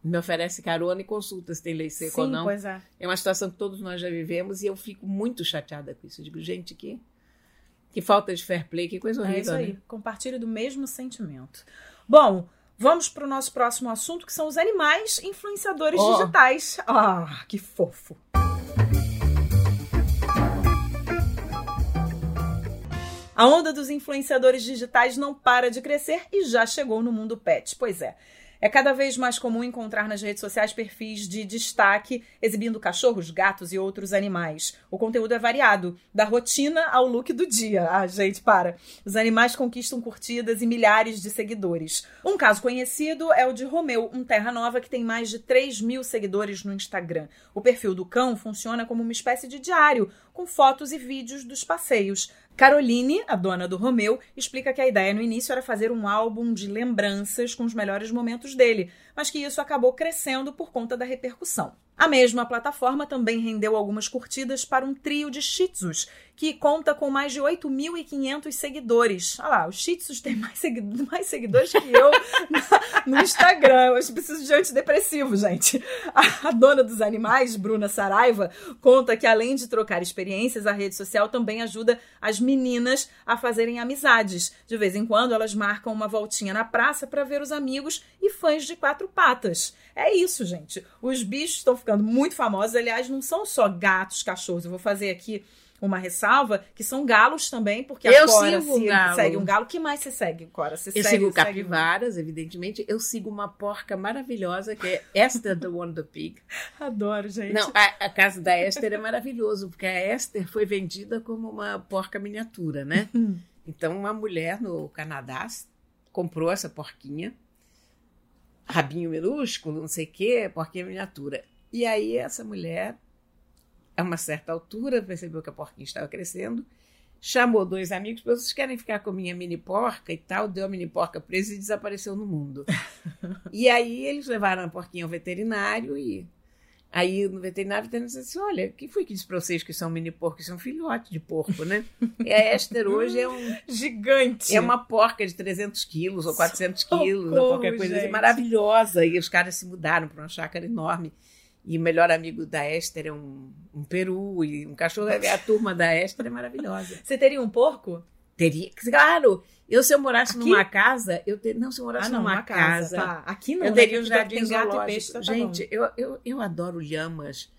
me oferece carona e consulta se tem lei seca Sim, ou não. Pois é. é uma situação que todos nós já vivemos e eu fico muito chateada com isso. Eu digo, gente, que Que falta de fair play, que coisa horrível. É isso aí. Né? Compartilhe do mesmo sentimento. Bom, vamos para o nosso próximo assunto, que são os animais influenciadores Oh. digitais. Ah, que fofo. A onda dos influenciadores digitais não para de crescer e já chegou no mundo pet. Pois é. É cada vez mais comum encontrar nas redes sociais perfis de destaque exibindo cachorros, gatos e outros animais. O conteúdo é variado, da rotina ao look do dia. Ah, gente, para. Os animais conquistam curtidas e milhares de seguidores. Um caso conhecido é o de Romeu, um terra nova que tem mais de 3 mil seguidores no Instagram. O perfil do cão funciona como uma espécie de diário, com fotos e vídeos dos passeios. Caroline, a dona do Romeu, explica que a ideia no início era fazer um álbum de lembranças com os melhores momentos dele, mas que isso acabou crescendo por conta da repercussão. A mesma plataforma também rendeu algumas curtidas para um trio de Shih Tzus, que conta com mais de 8.500 seguidores. Olha lá, os Shih Tzus têm mais, mais seguidores que eu na- no Instagram. Eu preciso de antidepressivo, gente. A, a dona dos animais, Bruna Saraiva, conta que além de trocar experiências, a rede social também ajuda as meninas a fazerem amizades. De vez em quando, elas marcam uma voltinha na praça para ver os amigos e fãs de quatro patas. É isso, gente. Os bichos estão ficando muito famosos. Aliás, não são só gatos, cachorros. Eu vou fazer aqui uma ressalva, que são galos também, porque a Eu Cora sigo um se- galo. segue um galo. O que mais você segue, Cora? Você Eu segue, sigo segue- capivaras, evidentemente. Eu sigo uma porca maravilhosa, que é Esther the Wonder Pig. Adoro, gente. Não, a, a casa da Esther é maravilhoso, porque a Esther foi vendida como uma porca miniatura, né? Então, uma mulher no Canadá comprou essa porquinha, rabinho minúsculo, não sei o quê, porquinha miniatura. E aí, essa mulher, a uma certa altura, percebeu que a porquinha estava crescendo, chamou dois amigos, falou, vocês querem ficar com a minha mini porca e tal? Deu a mini porca presa e desapareceu no mundo. e aí, eles levaram a porquinha ao veterinário e Aí no veterinário, o veterinário disse assim: Olha, quem foi que disse para vocês que são mini porcos? Isso é um filhote de porco, né? E a Esther hoje é, um, Gigante. é uma porca de 300 quilos ou 400 quilos, Socorro, ou qualquer coisa assim, maravilhosa. E os caras se mudaram para uma chácara enorme. E o melhor amigo da Esther é um, um peru, e um cachorro. A turma da Esther é maravilhosa. Você teria um porco? Teria, claro, eu se eu morasse Aqui? numa casa, eu ter, não, se eu morasse Ah, não, numa uma casa. casa, Tá. Aqui não. eu né? teria um jardim gato e peixe, tá. Gente, eu, eu, eu adoro lhamas.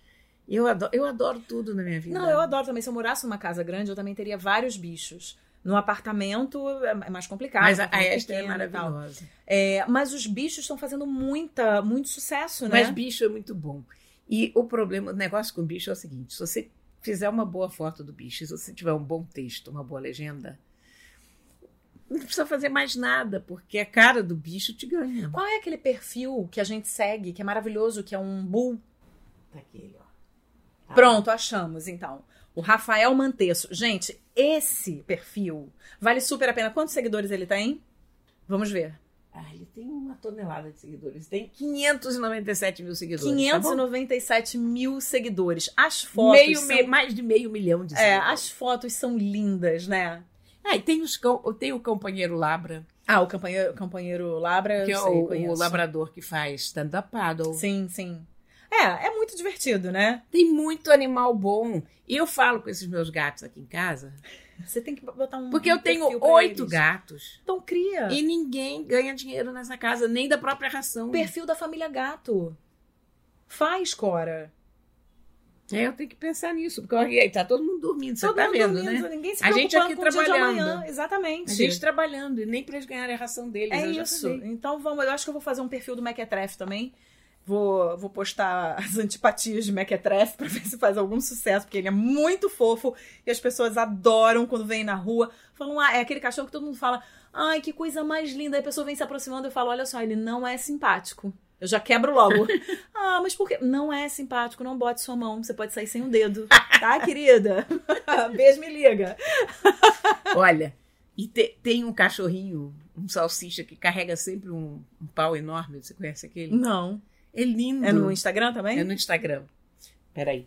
Eu adoro, eu adoro tudo na minha vida. Não, eu adoro também. Se eu morasse numa casa grande, eu também teria vários bichos. No apartamento é mais complicado. Mas a, a apartamento Esther é tal. maravilhosa. É, mas os bichos estão fazendo muita, muito sucesso, né? Mas bicho é muito bom. E o problema, o negócio com bicho é o seguinte: se você fizer uma boa foto do bicho, se você tiver um bom texto, uma boa legenda, não precisa fazer mais nada, porque a cara do bicho te ganha. Qual é aquele perfil que a gente segue, que é maravilhoso, que é um bull? Tá aquele, ó. Tá. Pronto, achamos então. O Rafael Manteço. Gente, esse perfil vale super a pena. Quantos seguidores ele tem? Vamos ver. Ah, ele tem uma tonelada de seguidores. Tem 597 mil seguidores. tá bom? 597 mil seguidores. As fotos. meio, são- me- mais de meio milhão de É, seguidores. as fotos são lindas, né? Ah, e tem, os cão, tem o companheiro Labra, Ah, o companheiro, companheiro Labra. eu que é sei, o, o labrador que faz stand-up paddle. Sim, sim. É, é muito divertido, né? Tem muito animal bom. E eu falo com esses meus gatos aqui em casa, Você tem que botar um. porque eu tenho pra oito gatos. Então cria. E ninguém ganha dinheiro nessa casa, nem da própria ração. Perfil da família gato. Faz, Cora. É, eu tenho que pensar nisso, porque aí tá todo mundo dormindo, você Todo tá mundo vendo, dormindo, né? Ninguém se A gente aqui trabalhando. amanhã. Exatamente. A gente trabalhando, e nem para eles ganharem a ração deles. É isso. Então vamos, eu acho que eu vou fazer um perfil do Mequetrefe também. Vou, vou postar as antipatias de Mequetrefe pra ver se faz algum sucesso, porque ele é muito fofo e as pessoas adoram quando vem na rua. Falam, ah, é aquele cachorro que todo mundo fala, ai, que coisa mais linda. Aí a pessoa vem se aproximando e eu falo, olha só, ele não é simpático. Eu já quebro logo. ah, mas por quê? Não é simpático, não bote sua mão, você pode sair sem o dedo. Tá, querida? Beijo, me liga. Olha, e te- tem um cachorrinho, um salsicha, que carrega sempre um, um pau enorme. Você conhece aquele? Não. É lindo. É no Instagram também? É no Instagram. Peraí.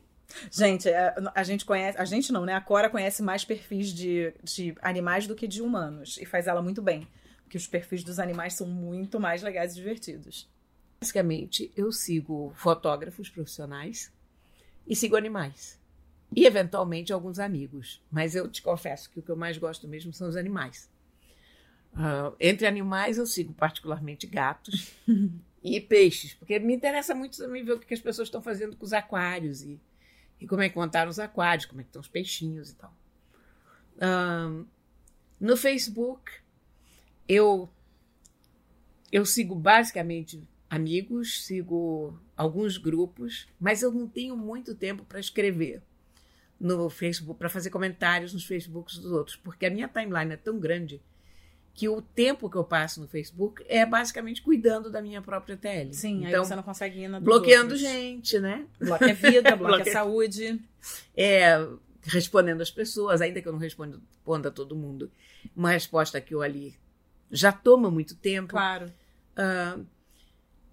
Gente, é, a gente conhece. A gente não, né? A Cora conhece mais perfis de, de animais do que de humanos. E faz ela muito bem. Porque os perfis dos animais são muito mais legais e divertidos. Basicamente, eu sigo fotógrafos profissionais e sigo animais. e, eventualmente, alguns amigos. Mas eu te confesso que o que eu mais gosto mesmo são os animais. Uh, entre animais, eu sigo particularmente gatos e peixes, porque me interessa muito também ver o que as pessoas estão fazendo com os aquários e, e como é que montaram os aquários, como é que estão os peixinhos e tal. Uh, no Facebook, eu, eu sigo basicamente amigos, sigo alguns grupos, mas eu não tenho muito tempo para escrever no Facebook, para fazer comentários nos Facebooks dos outros, porque a minha timeline é tão grande que o tempo que eu passo no Facebook é basicamente cuidando da minha própria TL. Sim, então, aí você não consegue ir na Bloqueando outros. gente, né? Bloqueia vida, bloqueia saúde. É, respondendo as pessoas, ainda que eu não responda a todo mundo. Uma resposta que eu ali já toma muito tempo. Claro. Uh,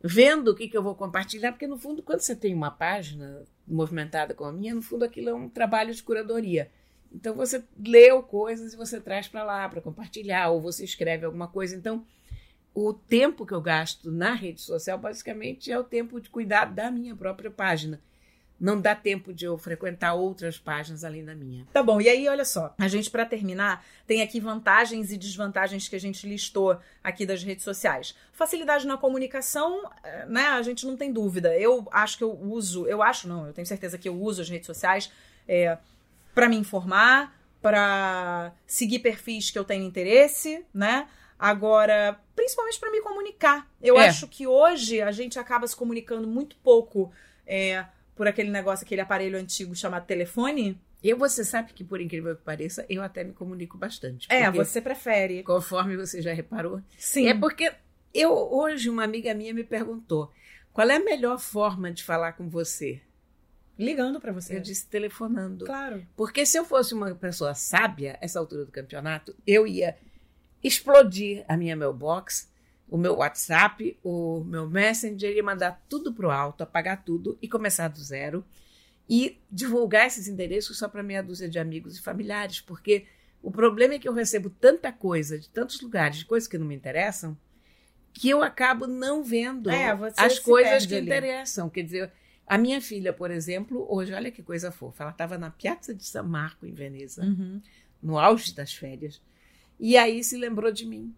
vendo o que, que eu vou compartilhar, porque no fundo, quando você tem uma página movimentada como a minha, no fundo aquilo é um trabalho de curadoria. Então você leu coisas e você traz para lá para compartilhar, ou você escreve alguma coisa. Então, o tempo que eu gasto na rede social basicamente é o tempo de cuidar da minha própria página. Não dá tempo de eu frequentar outras páginas além da minha. Tá bom, e aí olha só, a gente para terminar tem aqui vantagens e desvantagens que a gente listou aqui das redes sociais. Facilidade na comunicação, eh, né? A gente não tem dúvida. Eu acho que eu uso, eu acho não, eu tenho certeza que eu uso as redes sociais é, para me informar, para seguir perfis que eu tenho interesse, né? Agora, principalmente para me comunicar. Eu é. acho que hoje a gente acaba se comunicando muito pouco é, por aquele negócio, aquele aparelho antigo chamado telefone. Eu, você sabe que, por incrível que pareça, eu até me comunico bastante. É, você prefere. Conforme você já reparou. Sim. É porque eu, hoje, uma amiga minha me perguntou qual é a melhor forma de falar com você? Ligando para você. Eu disse telefonando. Claro. Porque se eu fosse uma pessoa sábia, essa altura do campeonato, eu ia explodir a minha mailbox, o meu WhatsApp, o meu Messenger, ia mandar tudo pro alto, apagar tudo e começar do zero. E divulgar esses endereços só para meia dúzia de amigos e familiares, porque o problema é que eu recebo tanta coisa de tantos lugares, de coisas que não me interessam, que eu acabo não vendo é, as coisas que ali. interessam. Quer dizer, a minha filha, por exemplo, hoje, olha que coisa fofa, ela estava na Piazza de San Marco, em Veneza, uhum. no auge das férias, e aí se lembrou de mim.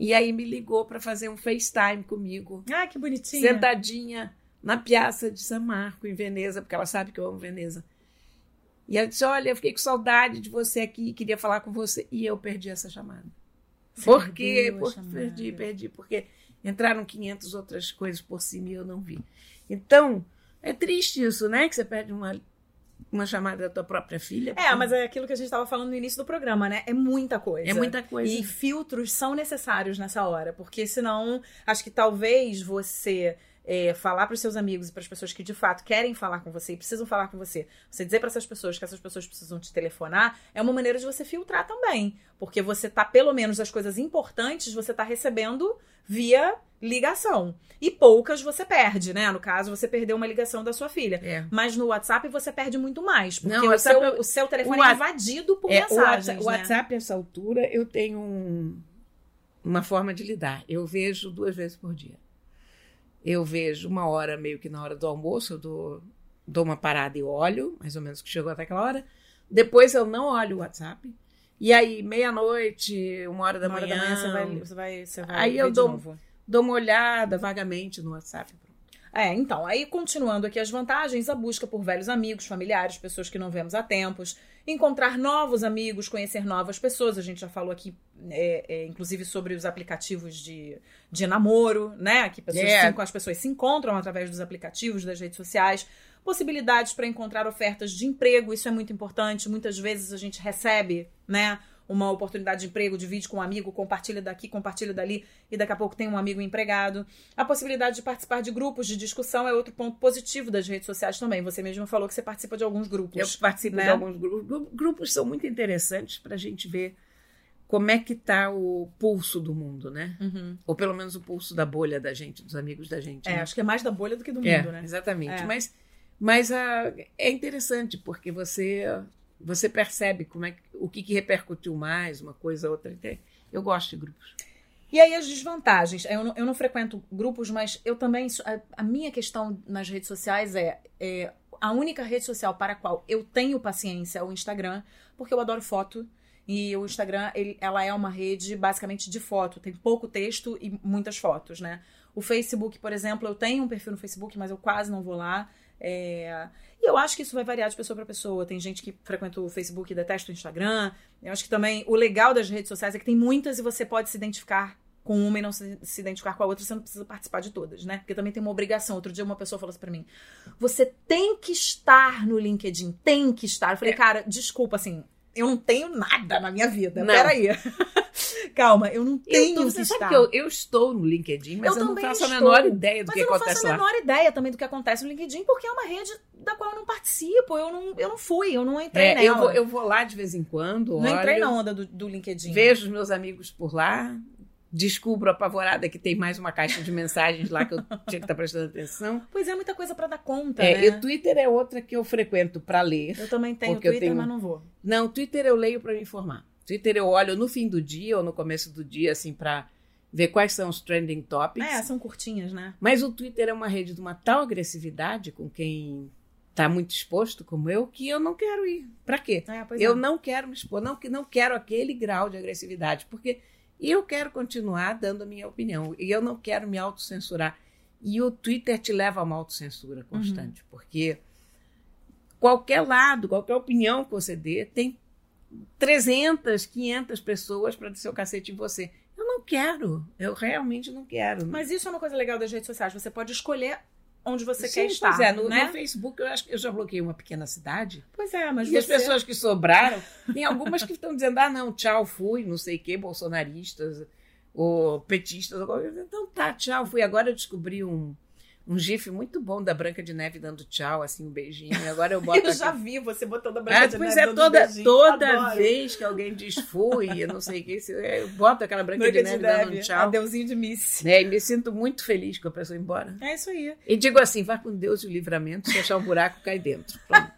E aí me ligou para fazer um FaceTime comigo. Ah, que bonitinha. Sentadinha na Piazza de San Marco, em Veneza, porque ela sabe que eu amo Veneza. E ela disse: Olha, eu fiquei com saudade de você aqui, queria falar com você. E eu perdi essa chamada. Você Por quê? Porque perdi, perdi. Porque entraram 500 outras coisas por cima e eu não vi. Então, é triste isso, né? Que você perde uma, uma chamada da tua própria filha. É, mas é aquilo que a gente estava falando no início do programa, né? É muita coisa. É muita coisa. E filtros são necessários nessa hora, porque senão, acho que talvez você é, falar para os seus amigos e para as pessoas que de fato querem falar com você e precisam falar com você, você dizer para essas pessoas que essas pessoas precisam te telefonar, é uma maneira de você filtrar também. Porque você tá, pelo menos, as coisas importantes, você tá recebendo via ligação. E poucas você perde, né? No caso, você perdeu uma ligação da sua filha. É. Mas no WhatsApp você perde muito mais. Porque Não, o, seu, o seu telefone o é invadido por é, mensagens. O WhatsApp, né? essa altura, eu tenho um, uma forma de lidar. Eu vejo duas vezes por dia. Eu vejo uma hora, meio que na hora do almoço, eu dou, dou uma parada e olho, mais ou menos que chegou até aquela hora. Depois eu não olho o WhatsApp. E aí, meia-noite, uma hora da uma manhã. Hora da manhã você vai, você vai, você vai aí eu dou, dou uma olhada vagamente no WhatsApp. É, então, aí continuando aqui as vantagens, a busca por velhos amigos, familiares, pessoas que não vemos há tempos, encontrar novos amigos, conhecer novas pessoas. A gente já falou aqui, é, é, inclusive, sobre os aplicativos de, de namoro, né? Que pessoas yeah. É. se, as pessoas se encontram através dos aplicativos, das redes sociais. Possibilidades para encontrar ofertas de emprego, isso é muito importante. Muitas vezes a gente recebe, né? Uma oportunidade de emprego, divide com um amigo, compartilha daqui, compartilha dali, e daqui a pouco tem um amigo empregado. A possibilidade de participar de grupos de discussão é outro ponto positivo das redes sociais também. Você mesmo falou que você participa de alguns grupos. Eu participo né? de alguns grupos. Grupos são muito interessantes para a gente ver como é que está o pulso do mundo, né? Uhum. Ou pelo menos o pulso da bolha da gente, dos amigos da gente. É, né? acho que é mais da bolha do que do é, mundo, né? Exatamente. É. Mas, mas uh, é interessante, porque você você percebe como é o que, que repercutiu mais, uma coisa ou outra. Eu gosto de grupos. E aí as desvantagens. Eu não, eu não frequento grupos, mas eu também. A, a, minha questão nas redes sociais é, é a única rede social para a qual eu tenho paciência é o Instagram, porque eu adoro foto. E o Instagram, ele, ela é uma rede basicamente de foto. Tem pouco texto e muitas fotos, né? O Facebook, por exemplo, eu tenho um perfil no Facebook, mas eu quase não vou lá. É... E eu acho que isso vai variar de pessoa para pessoa. Tem gente que frequenta o Facebook e detesta o Instagram. Eu acho que também o legal das redes sociais é que tem muitas e você pode se identificar com uma e não se, se, identificar com a outra, você não precisa participar de todas, né? Porque também tem uma obrigação. Outro dia uma pessoa falou assim pra mim: você tem que estar no LinkedIn, tem que estar. Eu falei, é. cara, desculpa, assim, eu não tenho nada na minha vida. Não. Peraí. Calma, eu não tenho eu tô, você sabe que eu, eu, estou no LinkedIn, mas eu, eu não faço estou. a menor ideia do mas que acontece lá. eu não faço a menor ideia também do que acontece no LinkedIn, porque é uma rede da qual eu não participo. Eu não, eu não fui, eu não entrei é, nela. Eu vou, eu vou lá de vez em quando. Não olho, entrei na onda do, do LinkedIn. Vejo os meus amigos por lá, descubro apavorada que tem mais uma caixa de mensagens lá que eu tinha que estar tá prestando atenção. Pois é, muita coisa para dar conta, é, né? E o Twitter é outra que eu frequento para ler. Eu também tenho Twitter, tenho... mas não vou. Não, Twitter eu leio para me informar. Twitter eu olho no fim do dia ou no começo do dia, assim, para ver quais são os trending topics. É, são curtinhas, né? Mas o Twitter é uma rede de uma tal agressividade com quem está muito exposto como eu que eu não quero ir. Para quê? É, eu é. não quero me expor, não, não quero aquele grau de agressividade, porque e eu quero continuar dando a minha opinião. E eu não quero me autocensurar. E o Twitter te leva a uma autocensura constante, uhum. porque qualquer lado, qualquer opinião que você dê, tem 300, 500 pessoas para dizer o cacete em você. Eu não quero, eu realmente não quero. Mas isso é uma coisa legal das redes sociais. Você pode escolher onde você Sim, quer estar. Pois é, no, né? no, Facebook eu acho que eu já bloqueei uma pequena cidade. Pois é, mas e você... as pessoas que sobraram, tem algumas que estão dizendo, ah, não, tchau, fui, não sei o quê, bolsonaristas ou petistas. Então tá, tchau, fui. Agora eu descobri um, um gif muito bom da Branca de Neve dando tchau, assim, um beijinho. Agora eu boto. eu já vi você botando a Branca ah, de Neve. Pois é, toda, um toda Adoro. vez que alguém diz fui, eu não sei o que, eu boto aquela Branca, Branca de, Neve, de Neve dando um tchau. Adeuzinho de Miss. É, e me sinto muito feliz com a pessoa ir embora. É isso aí. E digo assim: vá com Deus e o livramento, se achar um buraco, cai dentro. Pronto.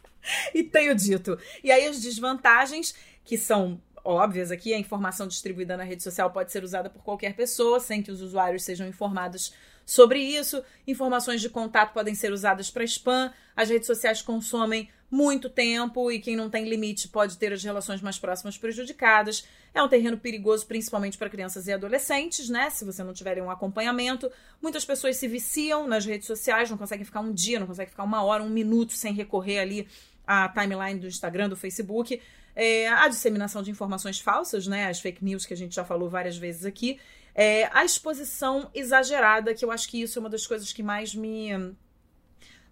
e tenho dito. E aí as desvantagens, que são óbvias aqui, a informação distribuída na rede social pode ser usada por qualquer pessoa, sem que os usuários sejam informados sobre isso. Informações de contato podem ser usadas para spam. As redes sociais consomem muito tempo e quem não tem limite pode ter as relações mais próximas prejudicadas. É um terreno perigoso, principalmente para crianças e adolescentes, né? Se você não tiver um acompanhamento. Muitas pessoas se viciam nas redes sociais, não conseguem ficar um dia, não conseguem ficar uma hora, um minuto sem recorrer ali à timeline do Instagram, do Facebook. É, a disseminação de informações falsas, né? As fake news que a gente já falou várias vezes aqui. É, a exposição exagerada, que eu acho que isso é uma das coisas que mais me.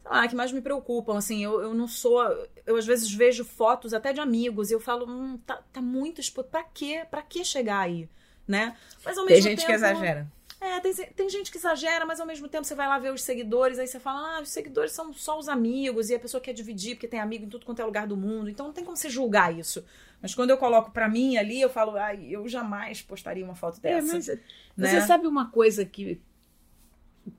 Lá, que mais me preocupam, assim, eu, eu não sou, eu às vezes vejo fotos até de amigos e eu falo, hum, tá, tá muito exposto, pra quê? Pra que chegar aí, né? Mas ao mesmo Tem gente tempo, que exagera. É, tem, tem gente que exagera, mas ao mesmo tempo você vai lá ver os seguidores, aí você fala, ah, os seguidores são só os amigos, e a pessoa quer dividir porque tem amigo em tudo quanto é lugar do mundo, então não tem como você julgar isso. Mas quando eu coloco para mim ali, eu falo, ai, eu jamais postaria uma foto é, dessa. É, mas, né? Você sabe uma coisa que,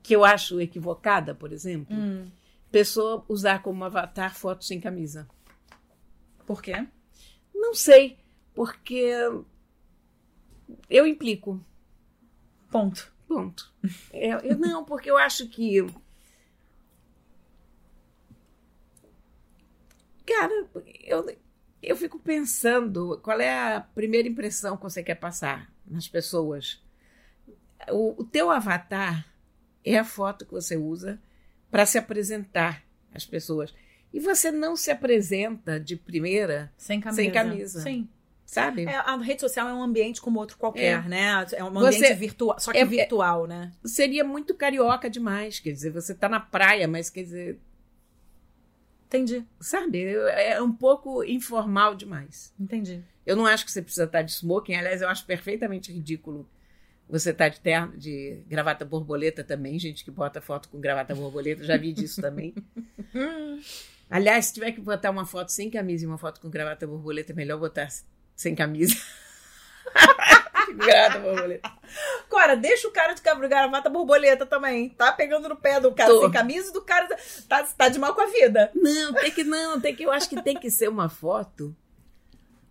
que eu acho equivocada, por exemplo? Hum. Pessoa usar como avatar foto sem camisa. Por quê? Não sei, porque eu implico. Ponto. Ponto. É, eu, não, porque eu acho que. Cara, eu, eu fico pensando qual é a primeira impressão que você quer passar nas pessoas. O, o teu avatar é a foto que você usa para se apresentar às pessoas. E você não se apresenta de primeira sem camisa. Sem camisa. Sim. Sabe? É, a rede social é um ambiente como outro qualquer, é. né? É um ambiente você, virtual, só que é, virtual, né? Seria muito carioca demais, quer dizer, você está na praia, mas quer dizer, Entendi. Sabe? É um pouco informal demais. Entendi. Eu não acho que você precisa estar de smoking. Aliás, eu acho perfeitamente ridículo você estar de terno, de gravata borboleta também. Gente que bota foto com gravata borboleta. Já vi disso também. Aliás, se tiver que botar uma foto sem camisa e uma foto com gravata borboleta, é melhor botar sem camisa. Gravata borboleta. Cora, deixa o cara de gravata borboleta também. Tá pegando no pé do cara Tô. sem camisa e do cara tá, tá de mal com a vida. Não, tem que não, tem que. Eu acho que tem que ser uma foto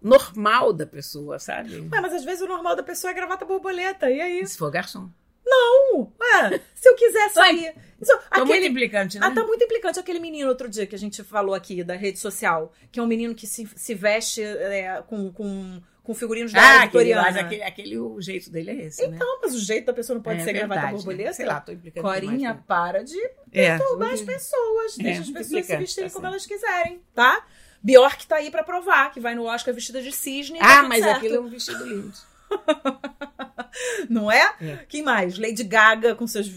normal da pessoa, sabe? Ué, mas às vezes o normal da pessoa é gravata borboleta. E aí? Se for garçom. Não! É, se eu quiser sair. Isso, Tô muito implicante, né? Ah, tá muito implicante aquele menino outro dia que a gente falou aqui da rede social, que é um menino que se, se veste é, com, com, com figurinos da Ah, aquele, mas aquele, aquele, o jeito dele é esse, né? Então, mas o jeito da pessoa não pode É ser gravata verdade, borboleta? né? Sei lá, tô implicando Corinha, demais, né? para de É, perturbar as pessoas. É, Deixa as pessoas se vestirem tá como elas quiserem, tá? Bjork tá aí pra provar que vai no Oscar vestida de cisne. tá Ah, mas certo. aquilo é um vestido lindo. Não é? É. Quem mais? Lady Gaga com seus.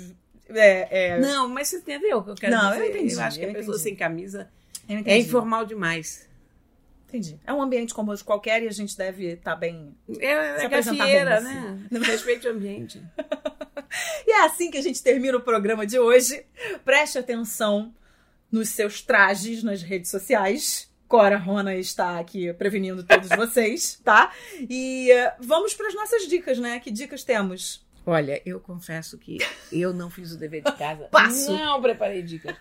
É, é... Não, mas você entendeu o que eu quero Não, eu dizer? entendi, acho que eu a pessoa entendi. sem camisa Eu é informal demais. Entendi. É um ambiente como outro qualquer e a gente deve estar bem. É, é Se gafieira, bem, né? Respeite o ambiente. E é assim que a gente termina o programa de hoje. Preste atenção nos seus trajes nas redes sociais. Cora Rona está aqui prevenindo todos vocês, tá? E eh, vamos para as nossas dicas, né? Que dicas temos? Olha, eu confesso que eu não fiz o dever de casa. Passo. Não preparei dicas.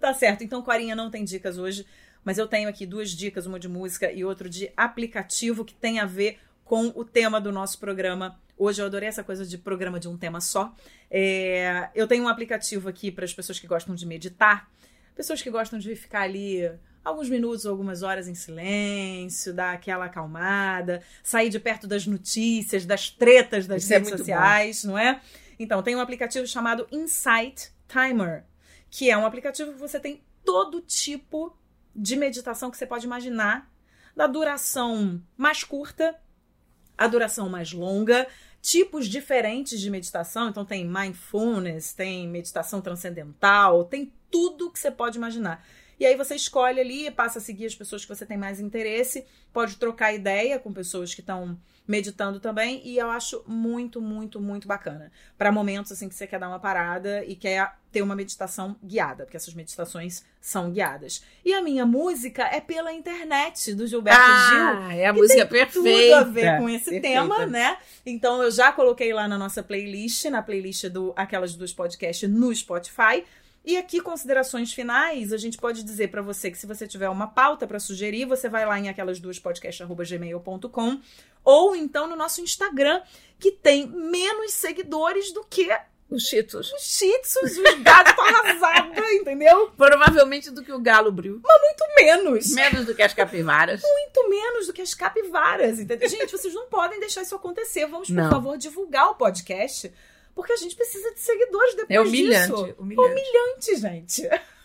Tá certo. Então, Corinha não tem dicas hoje, mas eu tenho aqui duas dicas, uma de música e outra de aplicativo que tem a ver com o tema do nosso programa. Hoje eu adorei essa coisa de programa de um tema só. É, eu tenho um aplicativo aqui para as pessoas que gostam de meditar, pessoas que gostam de ficar ali alguns minutos ou algumas horas em silêncio, dar aquela acalmada, sair de perto das notícias, das tretas das Isso é redes muito sociais, não é? Então, tem um aplicativo chamado Insight Timer, que é um aplicativo que você tem todo tipo de meditação que você pode imaginar, da duração mais curta, a duração mais longa, tipos diferentes de meditação. Então tem mindfulness, tem meditação transcendental, tem tudo que você pode imaginar. E aí você escolhe ali, passa a seguir as pessoas que você tem mais interesse, pode trocar ideia com pessoas que estão meditando também, e eu acho muito, muito, muito bacana. Para momentos assim que você quer dar uma parada e quer ter uma meditação guiada, porque essas meditações são guiadas. E a minha música é pela internet do Gilberto Gil Ah, é a que música tem perfeita. tudo a ver com esse Perfeita. tema, né? Então eu já coloquei lá na nossa playlist, na playlist do Aquelas Duas Podcast no Spotify. E aqui, considerações finais, a gente pode dizer pra você que se você tiver uma pauta pra sugerir, você vai lá em aquelas duas podcast.gmail.com ou então no nosso Instagram, que tem menos seguidores do que Os Cheetos. os tzus, os gatos arrasados, entendeu? Provavelmente do que o galo bril. Muito menos. Menos do que as capivaras. muito menos do que as capivaras, entendeu? Gente, vocês não podem deixar isso acontecer. Vamos, por Não. favor, divulgar o podcast, porque a gente precisa de seguidores depois É humilhante. disso. Humilhante. Humilhante, gente.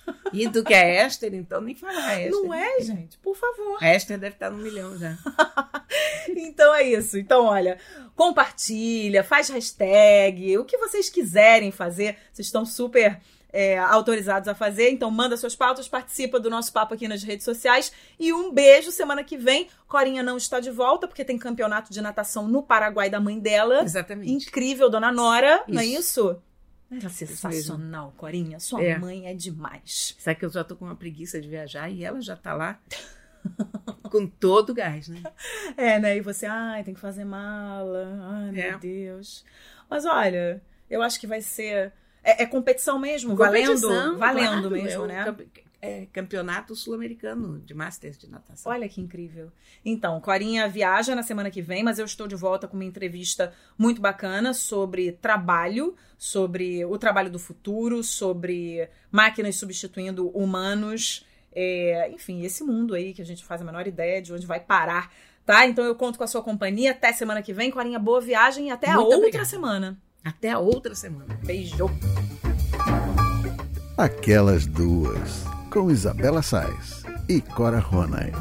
E do que é Esther, então nem falar Esther. Não é, gente? Por favor. A Esther deve estar no milhão já. Então é isso. Então, olha, compartilha, faz hashtag, o que vocês quiserem fazer. Vocês estão super é, autorizados a fazer. Então, manda suas pautas, participa do nosso papo aqui nas redes sociais. E um beijo semana que vem. Corinha não está de volta, porque tem campeonato de natação no Paraguai da mãe dela. Exatamente. Incrível, dona Nora, não é Isso. Isso? Era sensacional, Corinha. Sua É. mãe é demais. Sabe que eu já tô com uma preguiça de viajar e ela já tá lá com todo o gás, né? É, né? E você, ai, tem que fazer mala. Ai, meu É. Deus. Mas olha, eu acho que vai ser. É, é competição mesmo, valendo? Competição, Valendo claro, mesmo, é né? É campeonato sul-americano de Masters de natação. Olha que incrível. Então, Corinha viaja na semana que vem, mas eu estou de volta com uma entrevista muito bacana sobre trabalho, sobre o trabalho do futuro, sobre máquinas substituindo humanos. É, enfim, esse mundo aí que a gente faz a menor ideia de onde vai parar, tá? Então eu conto com a sua companhia. Até semana que vem. Corinha, boa viagem e até a Muito outra obrigada. semana. Até a outra semana. Beijo. Aquelas duas, com Isabela Sais e Cora Ronay.